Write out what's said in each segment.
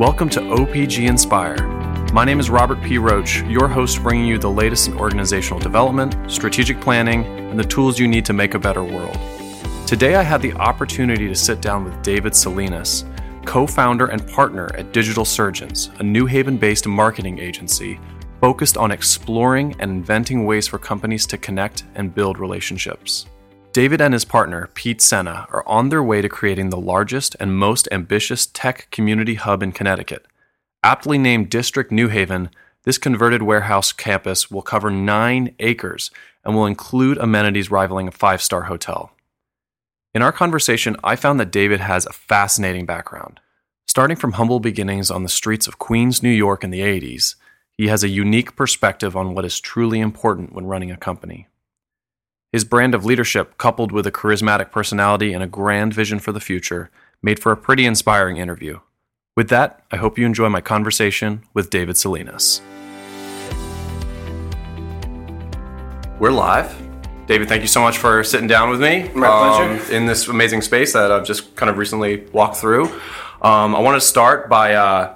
Welcome to OPG Inspire. My name is Robert P. Roach, your host, bringing you the latest in organizational development, strategic planning, and the tools you need to make a better world. Today, I had the opportunity to sit down with David Salinas, co founder and partner at Digital Surgeons, a New Haven based marketing agency focused on exploring and inventing ways for companies to connect and build relationships. David and his partner, Pete Sena, are on their way to creating the largest and most ambitious tech community hub in Connecticut. Aptly named District New Haven, this converted warehouse campus will cover nine acres and will include amenities rivaling a five star hotel. In our conversation, I found that David has a fascinating background. Starting from humble beginnings on the streets of Queens, New York in the 80s, he has a unique perspective on what is truly important when running a company. His brand of leadership, coupled with a charismatic personality and a grand vision for the future, made for a pretty inspiring interview. With that, I hope you enjoy my conversation with David Salinas. We're live. David, thank you so much for sitting down with me. My um, pleasure. in this amazing space that I've just kind of recently walked through. Um, I want to start by uh,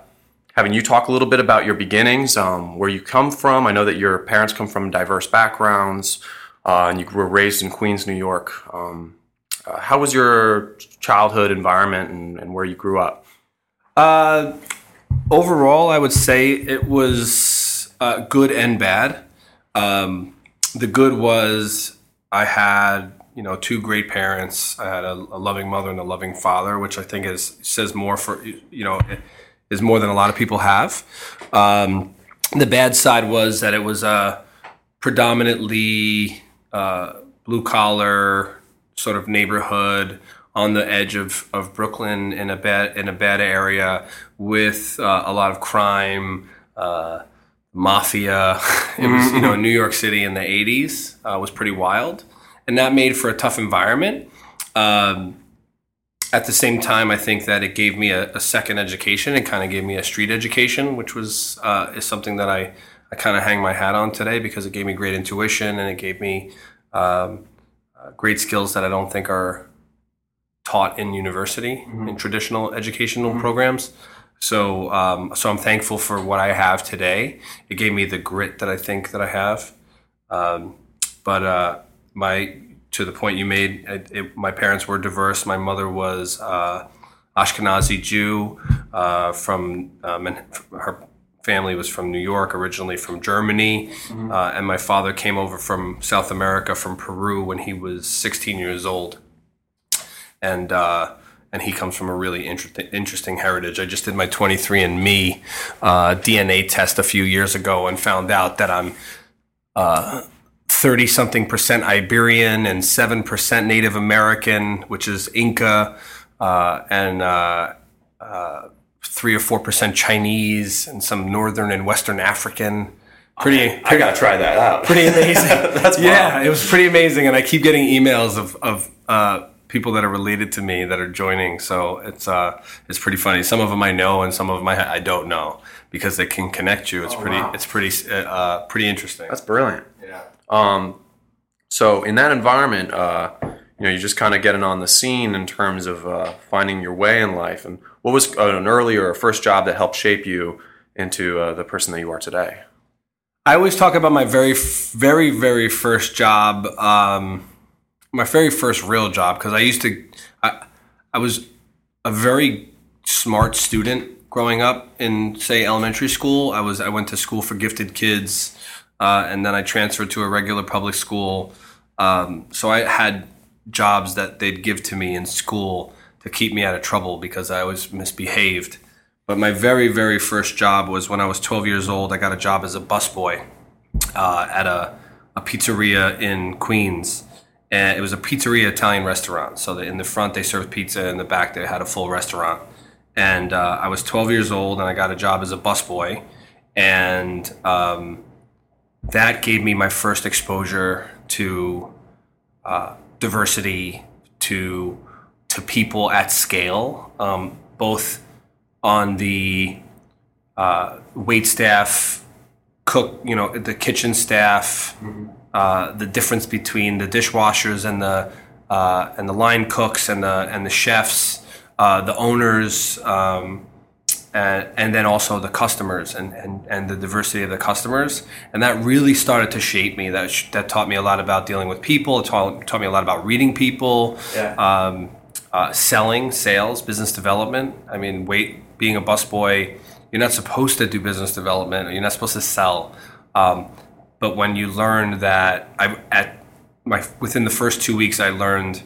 having you talk a little bit about your beginnings, um, where you come from. I know that your parents come from diverse backgrounds, uh, and you were raised in Queens, New York. Um, uh, how was your childhood environment and, and where you grew up? Uh, overall, I would say it was uh, good and bad. Um, the good was I had you know two great parents. I had a, a loving mother and a loving father, which I think is says more for you know is more than a lot of people have. Um, the bad side was that it was a predominantly uh, blue collar sort of neighborhood on the edge of, of Brooklyn in a bad in a bad area with uh, a lot of crime, uh, mafia. It was you know New York City in the '80s uh, was pretty wild, and that made for a tough environment. Um, at the same time, I think that it gave me a, a second education. It kind of gave me a street education, which was uh, is something that I I kind of hang my hat on today because it gave me great intuition and it gave me um, uh, great skills that I don't think are taught in university in traditional educational programs. So, um, so I'm thankful for what I have today. It gave me the grit that I think that I have. Um, but uh, my to the point you made, it, it, my parents were diverse. My mother was uh, Ashkenazi Jew uh, from um, her family was from New York, originally from Germany, uh, and my father came over from South America, from Peru, when he was 16 years old, and uh, and he comes from a really interesting interesting heritage. I just did my 23andMe uh, DNA test a few years ago and found out that I'm. 30 something percent Iberian and 7% Native American, which is Inca, uh, and 3 or 4% Chinese, and some Northern and Western African. Pretty, I gotta try that out. pretty amazing. That's yeah, it was pretty amazing, and I keep getting emails of of uh, people that are related to me that are joining. So it's uh, it's pretty funny. Some of them I know, and some of them I, I don't know because they can connect you. It's pretty wow. it's pretty uh, uh, pretty interesting. That's brilliant. yeah. Um, so in that environment, uh, you know, you're just kind of getting on the scene in terms of uh, finding your way in life. And what was an early or first job that helped shape you into uh, the person that you are today? I always talk about my very, very, very first job, um, my very first real job, because I used to, I, I was a very smart student growing up in, say, elementary school. I was, I went to school for gifted kids, uh, and then I transferred to a regular public school. Um, so I had jobs that they'd give to me in school to keep me out of trouble because I was misbehaved. But my very, very first job was when I was 12 years old. I got a job as a busboy uh, at a, a pizzeria in Queens. And it was a pizzeria Italian restaurant. So in the front they served pizza, in the back they had a full restaurant. And uh, I was 12 years old, and I got a job as a busboy, and um, that gave me my first exposure to uh, diversity, to to people at scale, um, both on the uh, wait staff, cook, you know, the kitchen staff, uh, the difference between the dishwashers and the uh, and the line cooks and the and the chefs, uh, the owners, um, and, and then also the customers and, and, and the diversity of the customers. And that really started to shape me. That, sh- that taught me a lot about dealing with people. It taught, taught me a lot about reading people, Yeah. um, uh, selling, sales, business development. I mean, wait, being a busboy, you're not supposed to do business development. You're not supposed to sell. Um, but when you learn that, I at my within the first two weeks, I learned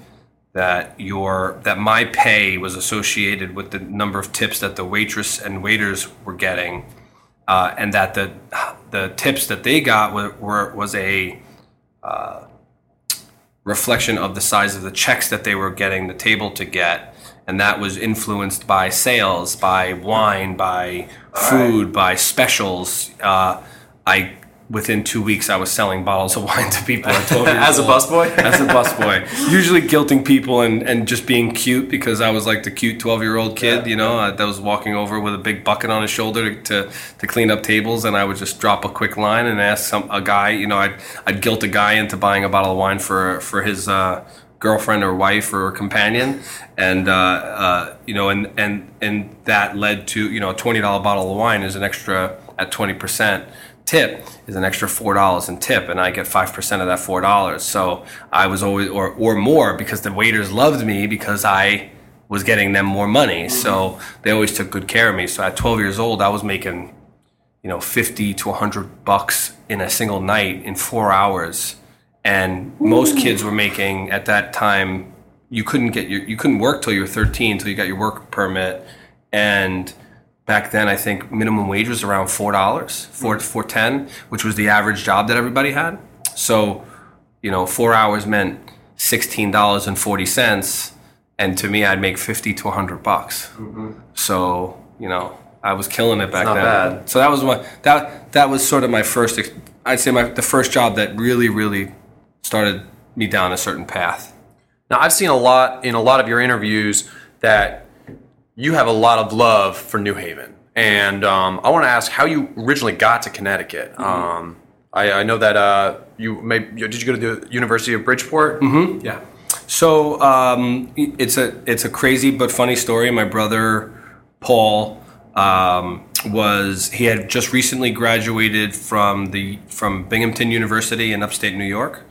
that your that my pay was associated with the number of tips that the waitress and waiters were getting, uh, and that the the tips that they got were, were was a uh, reflection of the size of the checks that they were getting the table to get, and that was influenced by sales, by wine, by food, by specials. Uh, I within two weeks I was selling bottles of wine to people at 12 years As a busboy? as a busboy, usually guilting people and, and just being cute because I was like the cute 12 year old kid, you know, that was walking over with a big bucket on his shoulder to, to, to clean up tables, and I would just drop a quick line and ask some a guy, you know, I'd, I'd guilt a guy into buying a bottle of wine for for his uh, girlfriend or wife or companion, and uh, uh, you know, and and and that led to you know a twenty dollar bottle of wine is an extra at twenty percent tip is an extra four dollars in tip, and I get five percent of that four dollars. So I was always or or more because the waiters loved me because I was getting them more money. So they always took good care of me. So at twelve years old, I was making you know 50 to 100 bucks in a single night in four hours and most kids were making at that time you couldn't get your you couldn't work till you were 13 till you got your work permit and back then i think minimum wage was around four dollars four mm-hmm. four ten which was the average job that everybody had. So you know four hours meant sixteen dollars and forty cents and to me i'd make 50 to 100 bucks. Mm-hmm. So you know i was killing it back not then. bad. so that was my that that was sort of my first i'd say my the first job that really really started me down a certain path. Now, I've seen a lot in a lot of your interviews that you have a lot of love for New Haven, and um, I want to ask how you originally got to Connecticut. Um, I, I know that uh, you may did you go to the University of Bridgeport? Mm-hmm. Yeah. So um, it's a it's a crazy but funny story. My brother Paul um, was he had just recently graduated from the from Binghamton University in upstate New York,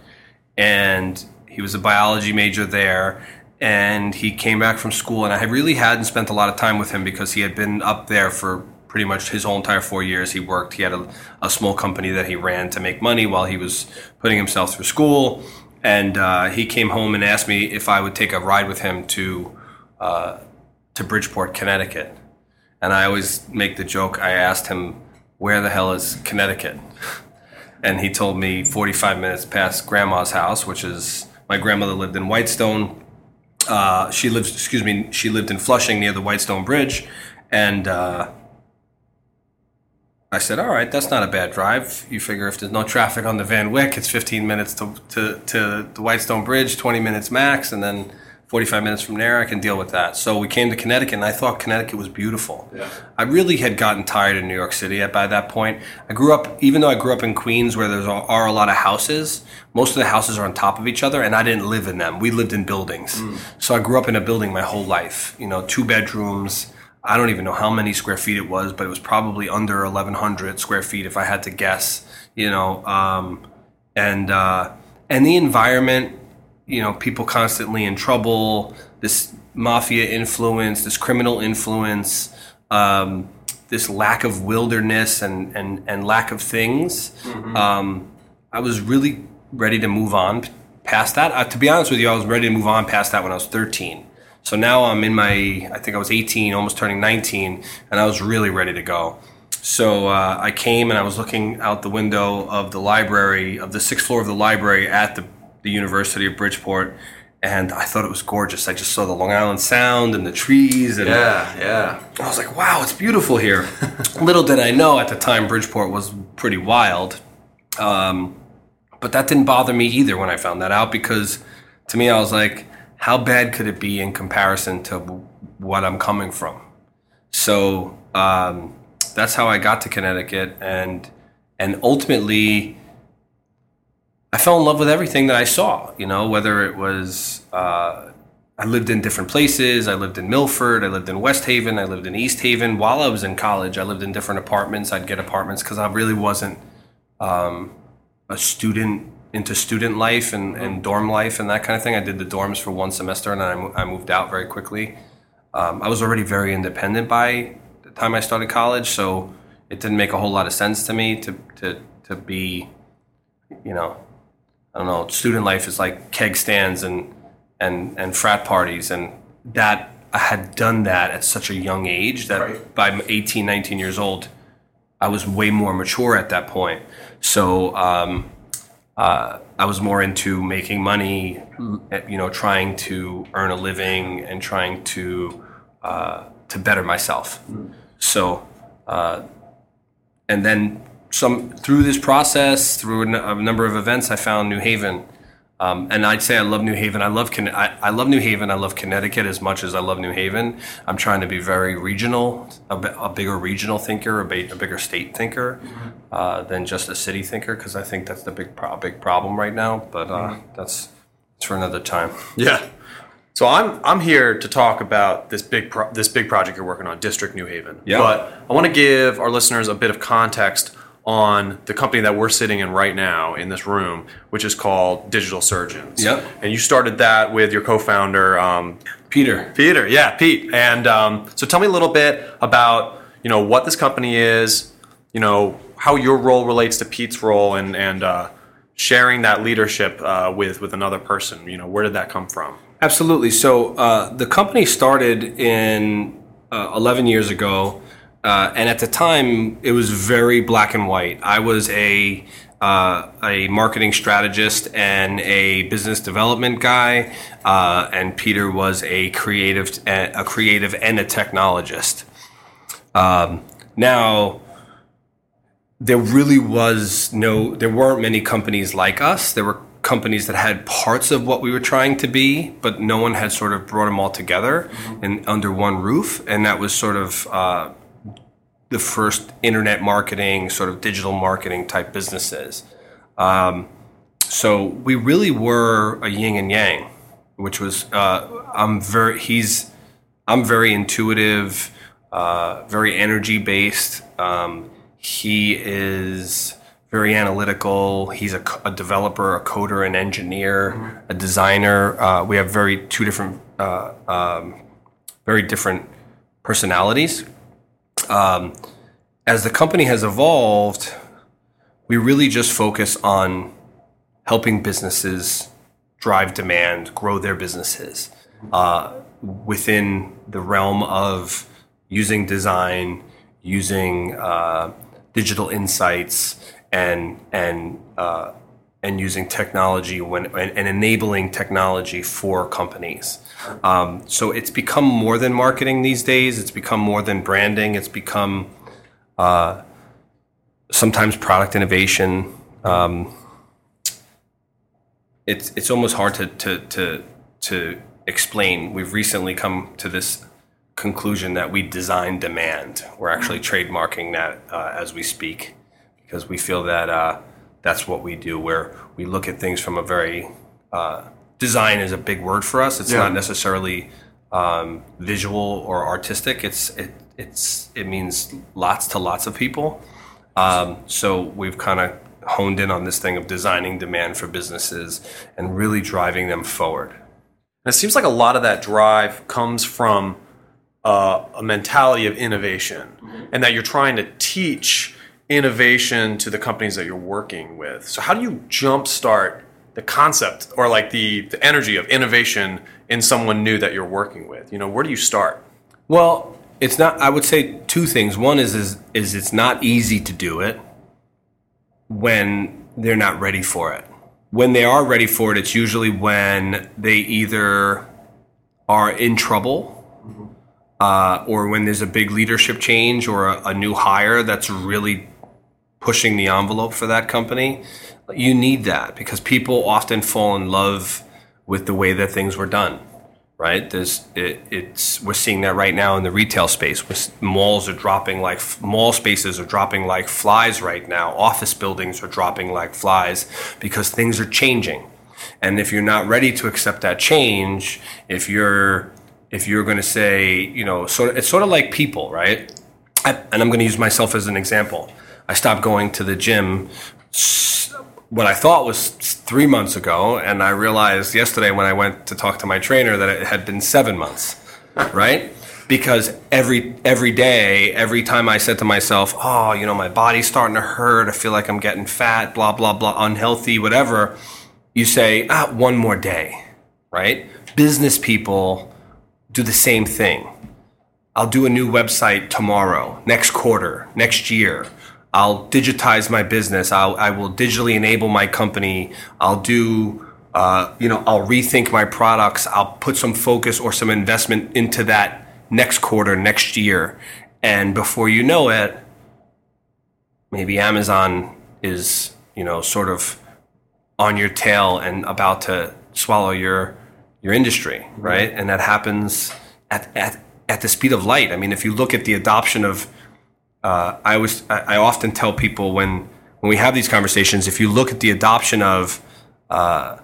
and he was a biology major there. And he came back from school, and I really hadn't spent a lot of time with him because he had been up there for pretty much his whole entire four years. He worked. He had a, a small company that he ran to make money while he was putting himself through school and uh, he came home and asked me if I would take a ride with him to uh, to Bridgeport, Connecticut. And I always make the joke. I asked him, "Where the hell is Connecticut?" And he told me 45 minutes past Grandma's house, which is my grandmother lived in Whitestone. Uh, she lives, excuse me, she lived in Flushing near the Whitestone Bridge, and uh, I said, "All right, that's not a bad drive. You figure if there's no traffic on the Van Wyck, it's 15 minutes to to, to the Whitestone Bridge, 20 minutes max, and then 45 minutes from there, I can deal with that." So we came to Connecticut, and I thought Connecticut was beautiful. Yeah. I really had gotten tired of New York City by that point. I grew up, even though I grew up in Queens, where there are a lot of houses. Most of the houses are on top of each other, and I didn't live in them. We lived in buildings. So I grew up in a building my whole life. You know, two bedrooms. I don't even know how many square feet it was, but it was probably under 1,100 square feet if I had to guess. You know, um, and uh, and the environment. You know, people constantly in trouble. This mafia influence, this criminal influence, um, this lack of wilderness and and and lack of things. Um, I was really ready to move on past that. Uh, to be honest with you, I was ready to move on past that when I was 13. So now I'm in my, I think I was 18, almost turning 19, and I was really ready to go. So uh, I came and I was looking out the window of the library, of the sixth floor of the library at the, the University of Bridgeport, and I thought it was gorgeous. I just saw the Long Island Sound and the trees, and Yeah, yeah. I was like, wow, it's beautiful here. Little did I know at the time Bridgeport was pretty wild. Um, but that didn't bother me either when I found that out because to me, I was like, how bad could it be in comparison to what I'm coming from? So um, that's how I got to Connecticut, and and ultimately, I fell in love with everything that I saw. You know, whether it was uh, I lived in different places. I lived in Milford. I lived in West Haven. I lived in East Haven. While I was in college, I lived in different apartments. I'd get apartments because I really wasn't um, a student into student life and, and dorm life and that kind of thing. I did the dorms for one semester and then I, I moved out very quickly. Um, I was already very independent by the time I started college, so it didn't make a whole lot of sense to me to, to, to be, you know, I don't know, student life is like keg stands and, and, and frat parties. And that I had done that at such a young age that Right. by 18, 19 years old, I was way more mature at that point. So um, uh, I was more into making money, eh, you know, trying to earn a living and trying to uh, to better myself. So, uh, and then some through this process, through a number of events, I found New Haven. Um, and I'd say I love New Haven. I love I, I love New Haven. I love Connecticut as much as I love New Haven. I'm trying to be very regional, a, a bigger regional thinker, a, bigger state thinker, uh, than just a city thinker, because I think that's the big pro- big problem right now. But uh, that's it's for another time. Yeah. So I'm I'm here to talk about this big pro- this big project you're working on, District New Haven. Yeah. But I want to give our listeners a bit of context on the company that we're sitting in right now in this room, which is called Digital Surgeons. Yep. And you started that with your co-founder, um, Peter, Peter. Yeah, Pete. And um, so tell me a little bit about you know what this company is, you know how your role relates to Pete's role, and and uh, sharing that leadership uh, with with another person. You know, where did that come from? Absolutely. So uh, the company started in uh, 11 years ago, uh, and at the time it was very black and white. I was a uh, a marketing strategist and a business development guy, uh, and Peter was a creative a creative and a technologist. Um, now there really was no there weren't many companies like us there were companies that had parts of what we were trying to be but no one had sort of brought them all together and under one roof and that was sort of uh, the first internet marketing sort of digital marketing type businesses um, so we really were a yin and yang which was uh, i'm very he's i'm very intuitive uh, very energy based um, he is very analytical. He's a, a developer, a coder, an engineer, a designer. Uh, we have very two different, uh, um, very different personalities. Um, as the company has evolved, we really just focus on helping businesses drive demand, grow their businesses uh, within the realm of using design, using uh, digital insights, and and uh, and using technology when and, and enabling technology for companies. Um, so it's become more than marketing these days. It's become more than branding. It's become uh, sometimes product innovation. Um, it's it's almost hard to to to to explain. We've recently come to this conclusion that we design demand. We're actually trademarking that uh, as we speak because we feel that uh, that's what we do. Where we look at things from a very uh, design is a big word for us. It's Yeah. not necessarily um, visual or artistic. It's it it's it means lots to lots of people. Um, so we've kind of honed in on this thing of designing demand for businesses and really driving them forward. And it seems like a lot of that drive comes from uh, a mentality of innovation, and that you're trying to teach innovation to the companies that you're working with. So, how do you jumpstart the concept or like the, the energy of innovation in someone new that you're working with? You know, where do you start? Well, it's not. I would say two things. One is is is it's not easy to do it when they're not ready for it. When they are ready for it, it's usually when they either are in trouble, uh, or when there's a big leadership change or a, a new hire that's really pushing the envelope for that company. You need that because people often fall in love with the way that things were done right? There's it, it's we're seeing that right now in the retail space. Malls are dropping like mall spaces are dropping like flies right now. Office buildings are dropping like flies because things are changing. And if you're not ready to accept that change, if you're if you're going to say, you know, sort of, it's sort of like people, right? I, and I'm going to use myself as an example. I stopped going to the gym what I thought was three months ago, and I realized yesterday when I went to talk to my trainer that it had been seven months, right? Because every every day, every time I said to myself, "Oh, you know, my body's starting to hurt. I feel like I'm getting fat, blah blah blah, unhealthy, whatever," you say, "Ah, one more day," right? Business people do the same thing. I'll do a new website tomorrow, next quarter, next year I'll digitize my business. I'll, I will digitally enable my company. I'll do, uh, you know, I'll rethink my products. I'll put some focus or some investment into that next quarter, next year. And before you know it, maybe Amazon is, you know, sort of on your tail and about to swallow your your industry, right? And that happens at, at, at the speed of light. I mean, if you look at the adoption of uh, I was I often tell people when when we have these conversations, if you look at the adoption of uh,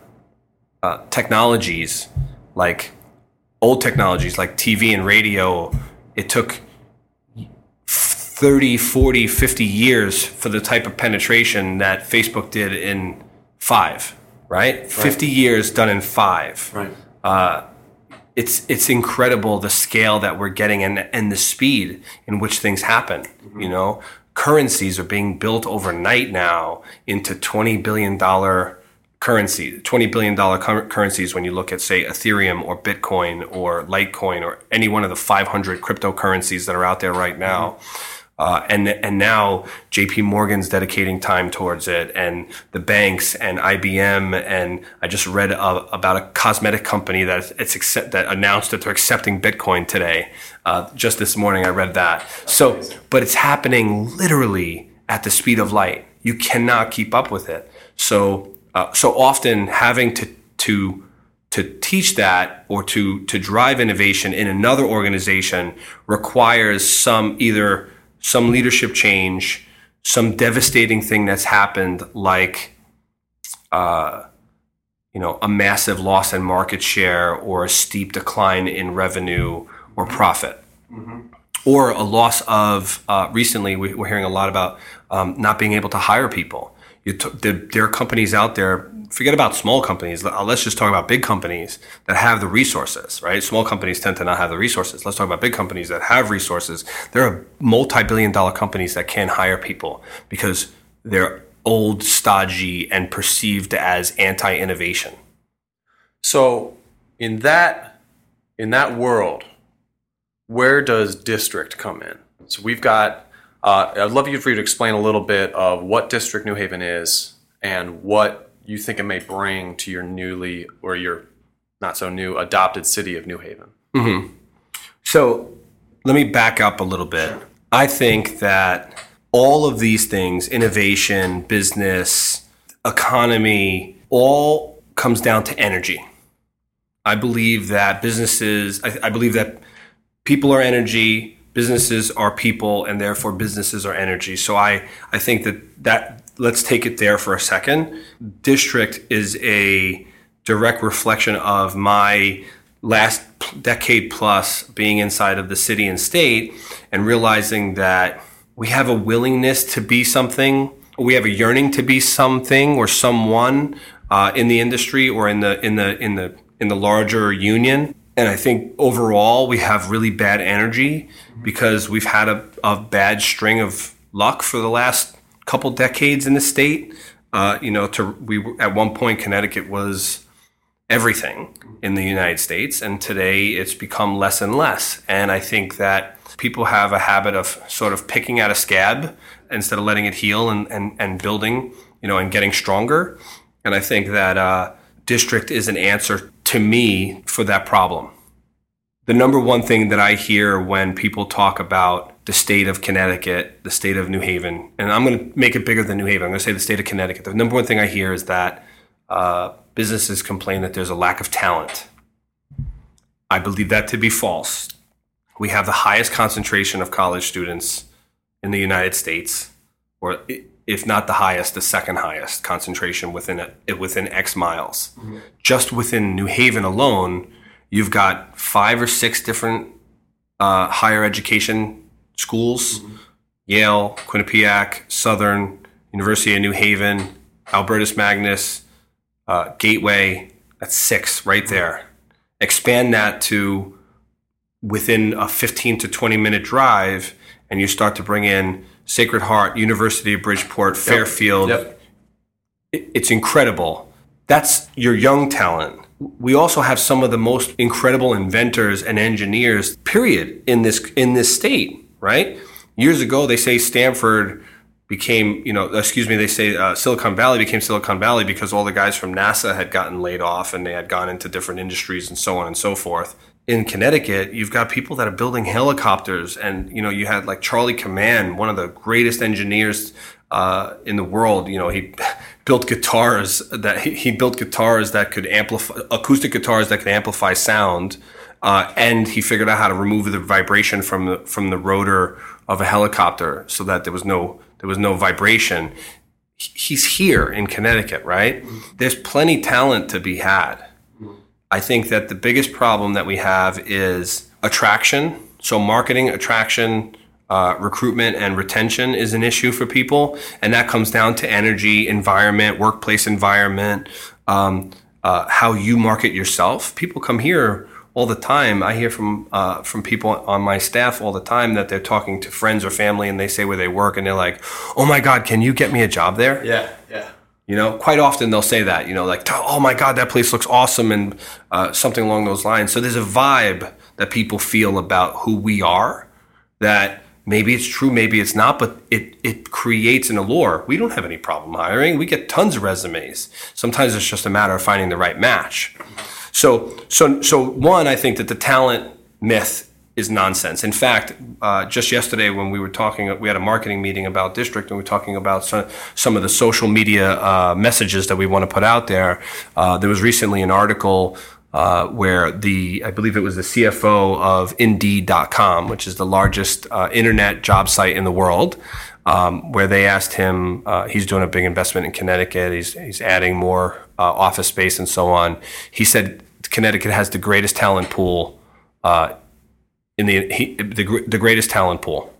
uh, technologies like old technologies like TV and radio, it took 30, 40, 50 years for the type of penetration that Facebook did in five, right? right. 50 years done in five. Right. It's it's incredible the scale that we're getting and and the speed in which things happen. Mm-hmm. You know, currencies are being built overnight now into twenty billion dollar currency, twenty billion dollar currencies. When you look at say Ethereum or Bitcoin or Litecoin or any one of the five hundred cryptocurrencies that are out there right now. Mm-hmm uh, and and now J.P. Morgan's dedicating time towards it, and the banks and IBM, and I just read a, about a cosmetic company that it's accept, that announced that they're accepting Bitcoin today. Uh, just this morning, I read that. So, but it's happening literally at the speed of light. You cannot keep up with it. So, uh, so often having to to to teach that or to to drive innovation in another organization requires some either some leadership change, some devastating thing that's happened, like uh, you know a massive loss in market share or a steep decline in revenue or profit. Mm-hmm. Or a loss of uh, recently, we, are hearing a lot about um, not being able to hire people. T- there, are companies out there forget about small companies. Uh, let's just talk about big companies that have the resources, right? Small companies tend to not have the resources. Let's talk about big companies that have resources. There are multi-billion dollar companies that can't hire people because they're old, stodgy, and perceived as anti-innovation. So, in that in that world, where does district come in? So we've got. Uh, I'd love you for you to explain a little bit of what District New Haven is and what you think it may bring to your newly or your not so new adopted city of New Haven. Mm-hmm. So let me back up a little bit. I think that all of these things innovation, business, economy all comes down to energy. I believe that businesses, I, I believe that people are energy, businesses are people, and therefore businesses are energy. So I, I think that that let's take it there for a second. District is a direct reflection of my last decade plus being inside of the city and state and realizing that we have a willingness to be something, we have a yearning to be something or someone uh, in the industry or in the in the in the in the larger union. And I think overall we have really bad energy because we've had a, a bad string of luck for the last couple decades in the state. Uh, you know, to we at one point Connecticut was everything in the United States, and today it's become less and less. And I think that people have a habit of sort of picking at a scab instead of letting it heal and and, and building, you know, and getting stronger. And I think that uh, district is an answer to me for that problem. The number one thing that I hear when people talk about the state of Connecticut, the state of New Haven, and I'm going to make it bigger than New Haven. I'm going to say the state of Connecticut. The number one thing I hear is that uh, businesses complain that there's a lack of talent. I believe that to be false. We have the highest concentration of college students in the United States, or if not the highest, the second highest concentration within it within X miles. Just within New Haven alone, you've got five or six different uh, higher education schools: Yale, Quinnipiac, Southern, University of New Haven, Albertus Magnus, uh, Gateway. That's six right there. Expand that to within a 15 to 20 minute drive, and you start to bring in Sacred Heart, University of Bridgeport, Fairfield. Yep. It- It's incredible. That's your young talent. We also have some of the most incredible inventors and engineers, period, in this in this state. Right? Years ago, they say Stanford became, you know, excuse me, they say uh, Silicon Valley became Silicon Valley because all the guys from NASA had gotten laid off and they had gone into different industries and so on and so forth. In Connecticut, you've got people that are building helicopters, and you know, you had like Charlie Kaman, one of the greatest engineers uh, in the world. You know, he built guitars that he, he built guitars that could amplify acoustic guitars that could amplify sound. Uh, and he figured out how to remove the vibration from the from the rotor of a helicopter so that there was no there was no vibration. He's here in Connecticut, right? There's plenty talent to be had. I think that the biggest problem that we have is attraction. So marketing, attraction, uh, recruitment, and retention is an issue for people, and that comes down to energy, environment, workplace environment, um, uh, how you market yourself. People come here all the time. I hear from uh, from people on my staff all the time that they're talking to friends or family, and they say where they work, and they're like, "Oh my God, can you get me a job there?" Yeah, yeah. You know, quite often they'll say that, you know, like, oh my God, that place looks awesome and uh, something along those lines. So there's a vibe that people feel about who we are that maybe it's true, maybe it's not, but it, it creates an allure. We don't have any problem hiring. We get tons of resumes. Sometimes it's just a matter of finding the right match. So, so, so one, I think that the talent myth is nonsense. In fact, uh, just yesterday when we were talking, we had a marketing meeting about district, and we were talking about some, some of the social media uh, messages that we want to put out there. Uh, there was recently an article. Uh, where the I believe it was the CFO of Indeed.com, which is the largest uh, internet job site in the world, um, where they asked him. Uh, he's doing a big investment in Connecticut. He's he's adding more office space and so on. He said Connecticut has the greatest talent pool uh, in the he, the the greatest talent pool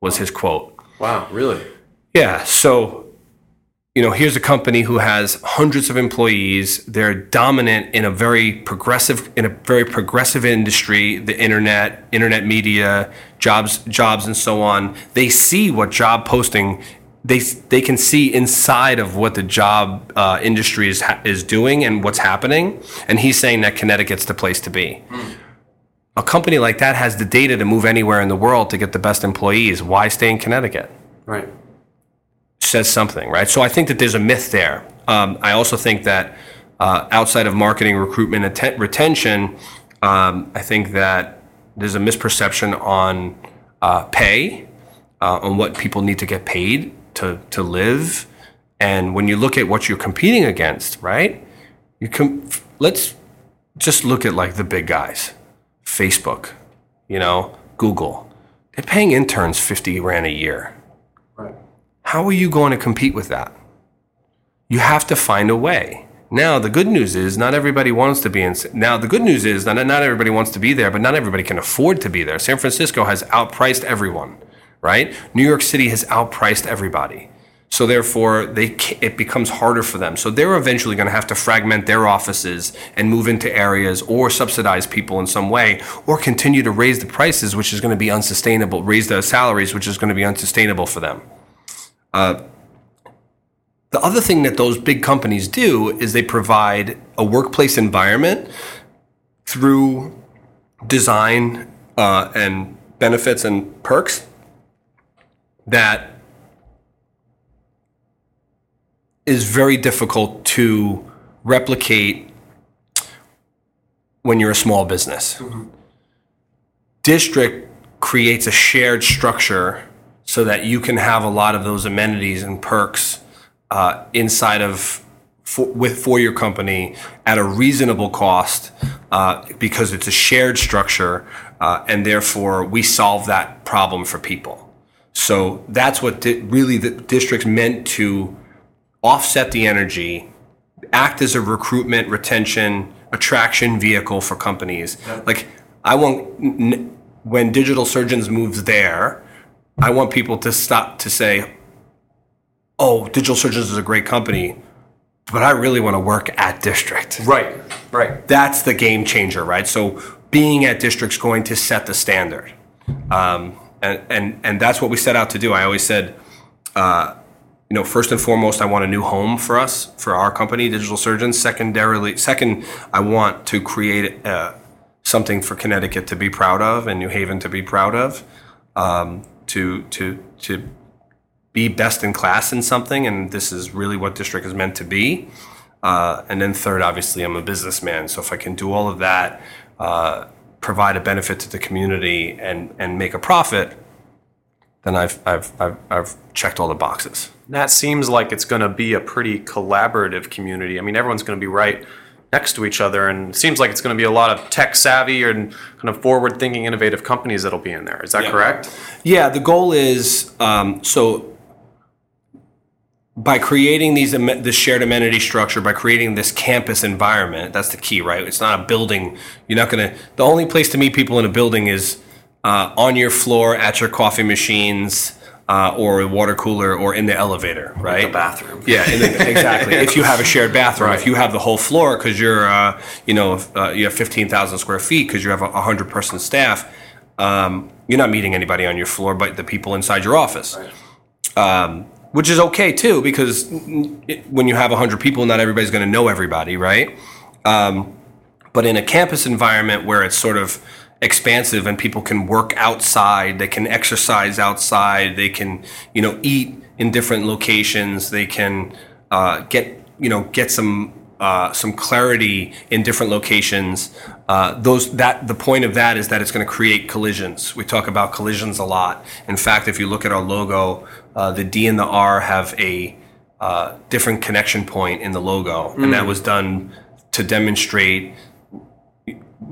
was his quote. Wow, really? Yeah. So, you know, here's a company who has hundreds of employees. They're dominant in a very progressive in a very progressive industry, the internet, internet media, jobs, jobs, and so on. They see what job posting. They, they can see inside of what the job uh, industry is ha- is doing and what's happening, and he's saying that Connecticut's the place to be. A company like that has the data to move anywhere in the world to get the best employees. Why stay in Connecticut? Right. says something, right? So I think that there's a myth there. Um, I also think that uh, outside of marketing, recruitment, atten- retention, um, I think that there's a misperception on uh, pay, uh, on what people need to get paid to to live, and when you look at what you're competing against, right? You com- let's just look at like the big guys, Facebook, you know, Google. They're paying interns fifty grand a year. Right. How are you going to compete with that? You have to find a way. Now, the good news is not everybody wants to be in. Now, the good news is that not everybody wants to be there, but not everybody can afford to be there. San Francisco has outpriced everyone, right? New York City has outpriced everybody. So therefore, they it becomes harder for them. So they're eventually going to have to fragment their offices and move into areas or subsidize people in some way or continue to raise the prices, which is going to be unsustainable, raise the salaries, which is going to be unsustainable for them. The other thing that those big companies do is they provide a workplace environment through design uh, and benefits and perks that is very difficult to replicate when you're a small business. District creates a shared structure so that you can have a lot of those amenities and perks uh, inside of for, with for your company at a reasonable cost uh, because it's a shared structure uh, and therefore we solve that problem for people. So that's what di- really the district's meant to offset the energy, act as a recruitment, retention, attraction vehicle for companies. Like I want when Digital Surgeons moves there, I want people to stop to say, "Oh, Digital Surgeons is a great company." But I really want to work at District. Right, right. That's the game changer, right? So being at District's going to set the standard. Um, and, and, and that's what we set out to do. I always said, uh, you know, first and foremost, I want a new home for us, for our company, Digital Surgeons. Secondarily, second, I want to create uh, something for Connecticut to be proud of and New Haven to be proud of, um, to to to be best in class in something, and this is really what district is meant to be. Uh, and then third, obviously, I'm a businessman, so if I can do all of that, uh, provide a benefit to the community, and and make a profit, then I've I've I've, I've checked all the boxes. That seems like it's going to be a pretty collaborative community. I mean, everyone's going to be right next to each other, and it seems like it's going to be a lot of tech savvy and kind of forward thinking, innovative companies that'll be in there. Is that correct? Yeah, the goal is um, so by creating these this shared amenity structure, by creating this campus environment, that's the key, right? It's not a building. You're not gonna. The only place to meet people in a building is uh, on your floor at your coffee machines. Uh, or a water cooler, or in the elevator, right? In the bathroom. Yeah, the, exactly. if you have a shared bathroom, Right. if you have the whole floor because you're, uh, you know, uh, you have fifteen thousand square feet because you have a a hundred person staff, um, you're not meeting anybody on your floor, but the people inside your office um, which is okay too because it, when you have 100 people not everybody's going to know everybody right um, but in a campus environment where it's sort of expansive and people can work outside they can exercise outside they can you know eat in different locations they can uh, get you know get some uh, some clarity in different locations. Uh, those that the point of that is that it's going to create collisions. We talk about collisions a lot. In fact, if you look at our logo, uh, the D and the R have a uh, different connection point in the logo, and that was done to demonstrate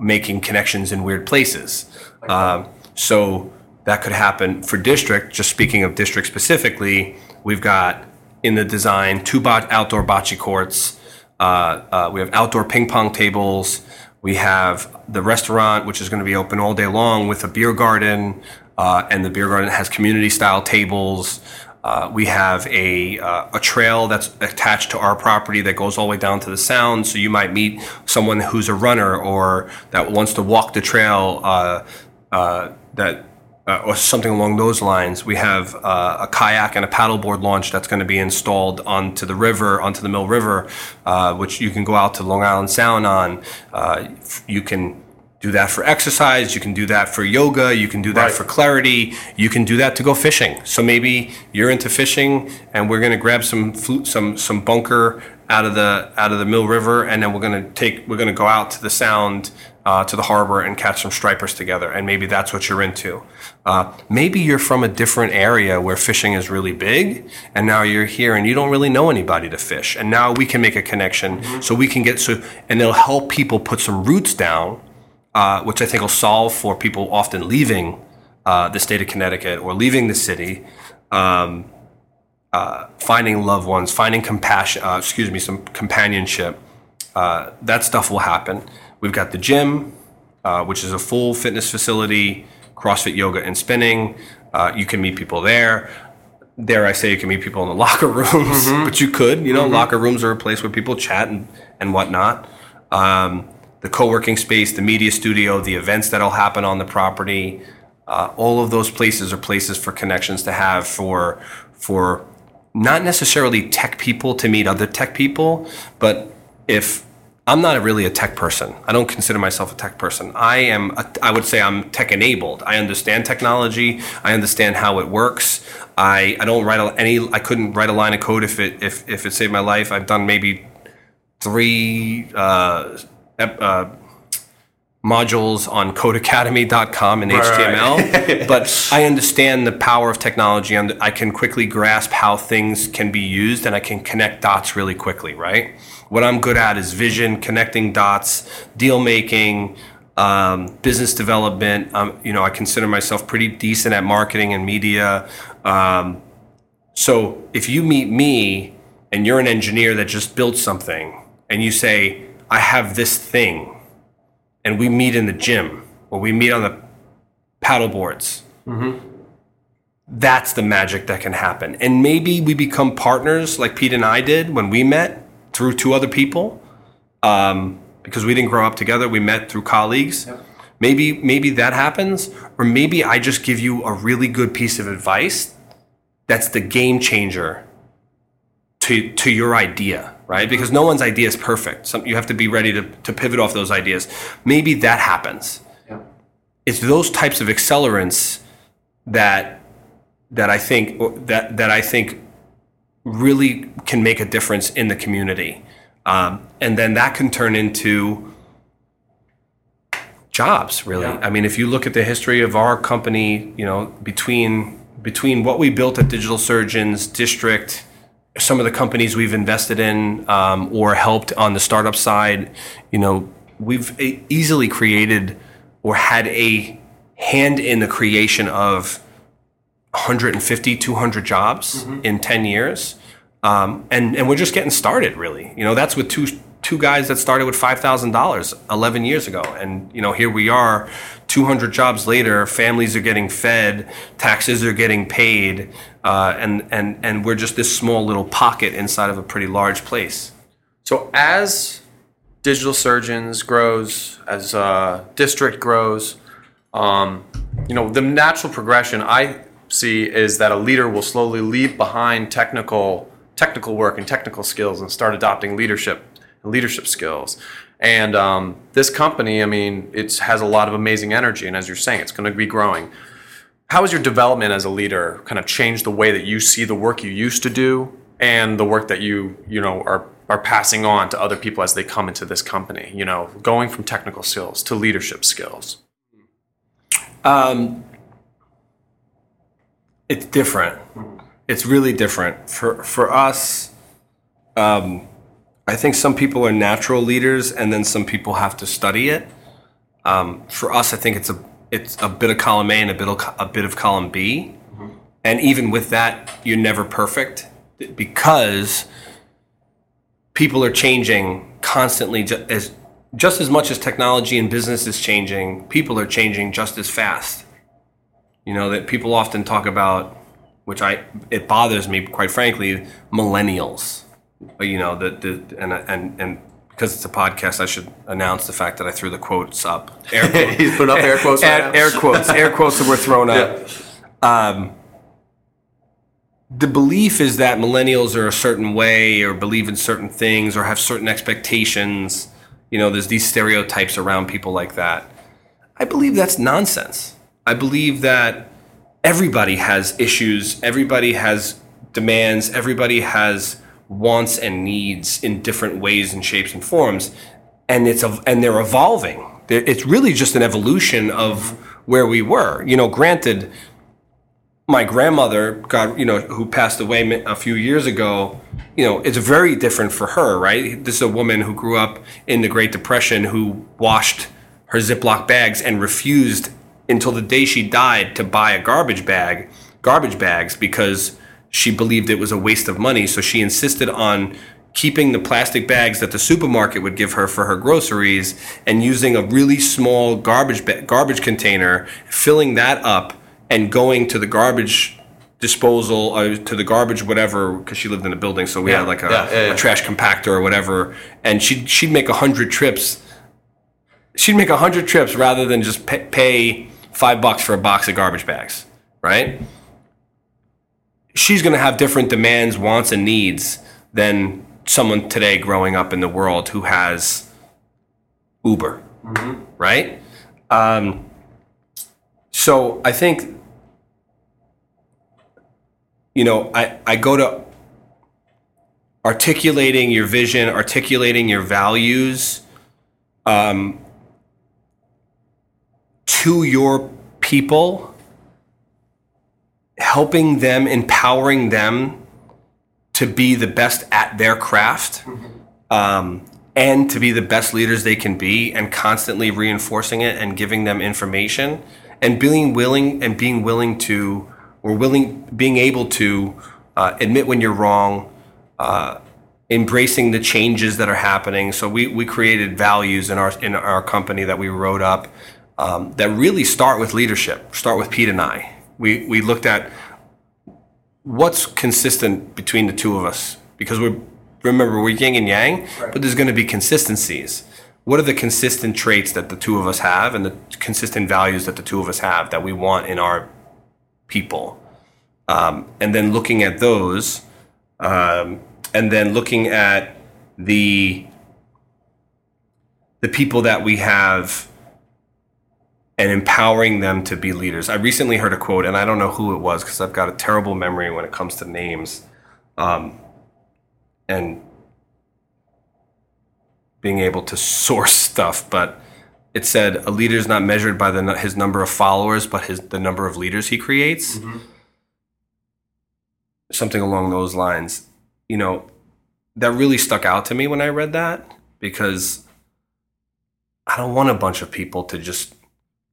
making connections in weird places. Um, so that could happen for district. Just speaking of district specifically, we've got in the design two bot- outdoor bocce courts. Uh, uh, we have outdoor ping pong tables. We have the restaurant, which is going to be open all day long with a beer garden, uh, and the beer garden has community style tables. Uh, we have a, uh, a trail that's attached to our property that goes all the way down to the sound. So you might meet someone who's a runner or that wants to walk the trail uh, uh, that uh, or something along those lines. We have a kayak and a paddleboard launch that's going to be installed onto the river, onto the Mill River, which you can go out to Long Island Sound on. You can do that for exercise. You can do that for yoga. You can do that Right. for clarity. You can do that to go fishing. So maybe you're into fishing, and we're going to grab some flu- some some bunker out of the out of the Mill River, and then we're going to take we're going to go out to the Sound. Uh, to the harbor and catch some stripers together, and maybe that's what you're into. Uh, maybe you're from a different area where fishing is really big, and now you're here and you don't really know anybody to fish, and now we can make a connection, so we can get so, and it'll help people put some roots down uh, which I think will solve for people often leaving uh, the state of Connecticut or leaving the city, um, uh, finding loved ones, finding compassion, uh, excuse me, some companionship. Uh, that stuff will happen. We've got the gym, uh, which is a full fitness facility, CrossFit yoga and spinning. Uh, you can meet people there. Dare I say you can meet people in the locker rooms, but you could. You know, locker rooms are a place where people chat and, and whatnot. Um, the co-working space, the media studio, the events that'll happen on the property, uh, all of those places are places for connections to have for for not necessarily tech people to meet other tech people, but if I'm not really a tech person, I don't consider myself a tech person. I am. A, I would say I'm tech enabled. I understand technology. I understand how it works. I, I don't write any. I couldn't write a line of code if it if if it saved my life. I've done maybe three uh, uh, modules on codecademy.com in HTML, but I understand the power of technology. and I can quickly grasp how things can be used and I can connect dots really quickly, right? What I'm good at is vision, connecting dots, deal making, um, business development. Um, you know, I consider myself pretty decent at marketing and media. Um, so if you meet me and you're an engineer that just built something, and you say, "I have this thing," and we meet in the gym or we meet on the paddle boards. That's the magic that can happen. And maybe we become partners like Pete and I did when we met through two other people um, because we didn't grow up together. We met through colleagues. Maybe maybe that happens, or maybe I just give you a really good piece of advice that's the game changer to to your idea, right? Because no one's idea is perfect. Some, you have to be ready to, to pivot off those ideas. Maybe that happens. It's those types of accelerants that that I think that that I think really can make a difference in the community, um, and then that can turn into jobs. Really, Yeah. I mean, if you look at the history of our company, you know, between between what we built at Digital Surgeons District, some of the companies we've invested in um, or helped on the startup side, you know, we've easily created or had a hand in the creation of 150, 200 jobs in 10 years. Um, and, and we're just getting started, really. You know, that's with two, two guys that started with $5,000 11 years ago. And, you know, here we are, 200 jobs later, families are getting fed, taxes are getting paid, uh, and, and, and we're just this small little pocket inside of a pretty large place. So as digital surgeons grows, as uh, district grows, um, you know, the natural progression I see is that a leader will slowly leave behind technical technical work and technical skills and start adopting leadership and leadership skills. And um, this company, I mean, it has a lot of amazing energy, and as you're saying, it's going to be growing. How has your development as a leader kind of changed the way that you see the work you used to do and the work that you you know are are passing on to other people as they come into this company? You know, going from technical skills to leadership skills. Um, it's different. It's really different for for us. Um, I think some people are natural leaders, and then some people have to study it. Um, for us, I think it's a it's a bit of column A and a bit of a bit of column B, and even with that, you're never perfect because people are changing constantly ju- as just as much as technology and business is changing people are changing just as fast. You know that people often talk about which i it bothers me quite frankly millennials you know the, the and and and because it's a podcast i should announce the fact that i threw the quotes up. Air quotes He's put up air quotes. right air, quotes air quotes that were thrown up. Um, the belief is that millennials are a certain way or believe in certain things or have certain expectations. You know there's these stereotypes around people like that. I believe that's nonsense. I believe that everybody has issues. Everybody has demands. Everybody has wants and needs in different ways and shapes and forms and it's and they're evolving it's really just an evolution of where we were you know granted my grandmother, God, you know, who passed away a few years ago, you know, it's very different for her, right? This is a woman who grew up in the Great Depression who washed her Ziploc bags and refused until the day she died to buy a garbage bag, garbage bags, because she believed it was a waste of money. So she insisted on keeping the plastic bags that the supermarket would give her for her groceries and using a really small garbage ba- garbage container, filling that up and going to the garbage disposal uh, to the garbage whatever because she lived in a building so we Yeah, had like a, yeah, yeah, a trash compactor or whatever. And she'd, she'd make a hundred trips. She'd make a hundred trips rather than just pay, pay five bucks for a box of garbage bags right she's going to have different demands wants and needs than someone today growing up in the world who has uber right? Um, so i think you know I, I go to articulating your vision articulating your values um, to your people helping them empowering them to be the best at their craft um, and to be the best leaders they can be and constantly reinforcing it and giving them information and being willing and being willing to or willing being able to uh, admit when you're wrong uh, embracing the changes that are happening. So we, we created values in our in our company that we wrote up um, that really start with leadership start with pete and i we we looked at what's consistent between the two of us. Because we're remember we're yin and yang right. but there's going to be consistencies. What are the consistent traits that the two of us have and the consistent values that the two of us have that we want in our people? Um, and then looking at those um, and then looking at the the people that we have and empowering them to be leaders. I recently heard a quote, and I don't know who it was because I've got a terrible memory when it comes to names, um, and being able to source stuff. But it said a leader is not measured by the, his number of followers, but his the number of leaders he creates. Mm-hmm. Something along those lines. You know, that really stuck out to me when I read that because I don't want a bunch of people to just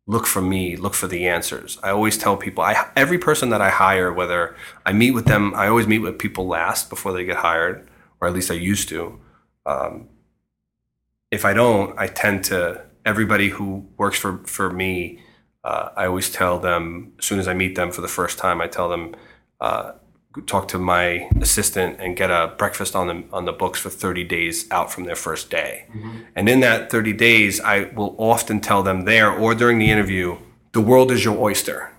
look for me, look for the answers. I always tell people, I every person that I hire, whether I meet with them, I always meet with people last before they get hired, or at least I used to. Um, if I don't, I tend to everybody who works for for me. Uh, I always tell them as soon as I meet them for the first time, I tell them. Uh, talk to my assistant and get a breakfast on the on the books for 30 days out from their first day. Mm-hmm. And in that 30 days, I will often tell them there or during the interview, the world is your oyster.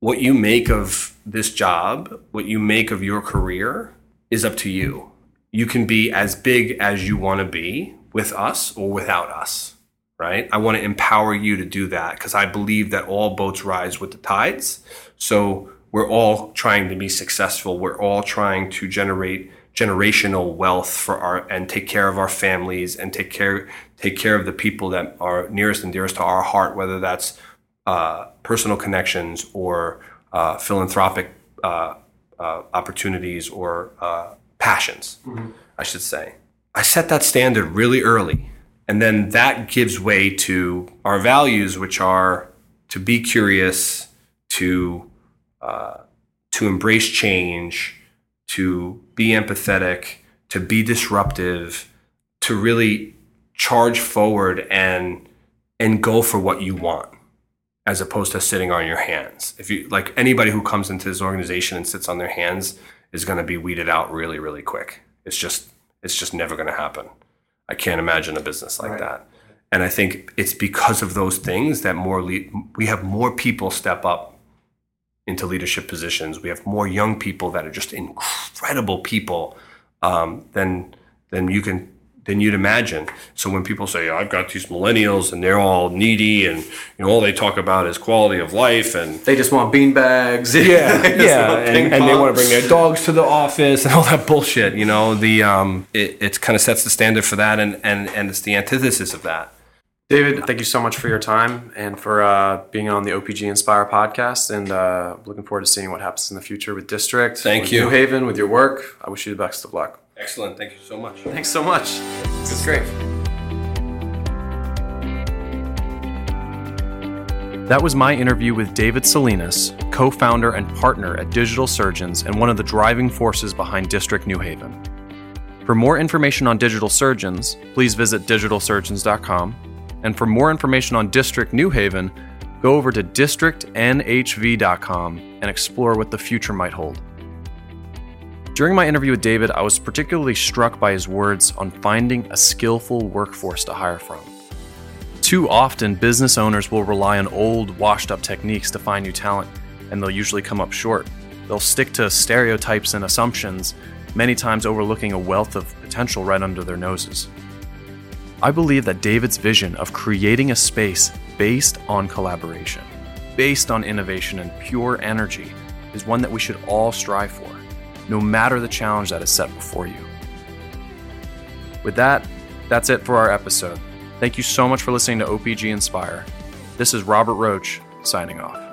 What you make of this job, what you make of your career is up to you. You can be as big as you want to be with us or without us, right? I want to empower you to do that because I believe that all boats rise with the tides. So we're all trying to be successful. We're all trying to generate generational wealth for our and take care of our families and take care take care of the people that are nearest and dearest to our heart, whether that's uh, personal connections or uh, philanthropic uh, uh opportunities or uh, passions, mm-hmm. I should say. I set that standard really early, and then that gives way to our values, which are to be curious, to uh, to embrace change, to be empathetic, to be disruptive, to really charge forward and and go for what you want as opposed to sitting on your hands. If you like anybody who comes into this organization and sits on their hands is going to be weeded out really really quick. It's just it's just never going to happen. I can't imagine a business like right. that. And I think it's because of those things that more le- we have more people step up into leadership positions. We have more young people that are just incredible people um, than than you can than you'd imagine. So when people say, "I've got these millennials and they're all needy and you know all they talk about is quality of life and they just want bean bags, yeah, yeah, and, and, they want to bring their dogs to the office and all that bullshit," you know, the um, it, it kind of sets the standard for that, and and and it's the antithesis of that. David, thank you so much for your time and for uh, being on the OPG Inspire podcast. And uh, looking forward to seeing what happens in the future with District. Thank you. New Haven, with your work. I wish you the best of luck. Excellent. Thank you so much. Thanks so much. It's great. That was my interview with David Salinas, co founder and partner at Digital Surgeons and one of the driving forces behind District New Haven. For more information on Digital Surgeons, please visit digitalsurgeons.com and for more information on District New Haven, go over to districtnhv.com and explore what the future might hold. During my interview with David, I was particularly struck by his words on finding a skillful workforce to hire from. Too often, business owners will rely on old, washed up techniques to find new talent, and they'll usually come up short. They'll stick to stereotypes and assumptions, many times overlooking a wealth of potential right under their noses. I believe that David's vision of creating a space based on collaboration, based on innovation and pure energy, is one that we should all strive for, no matter the challenge that is set before you. With that, that's it for our episode. Thank you so much for listening to OPG Inspire. This is Robert Roach signing off.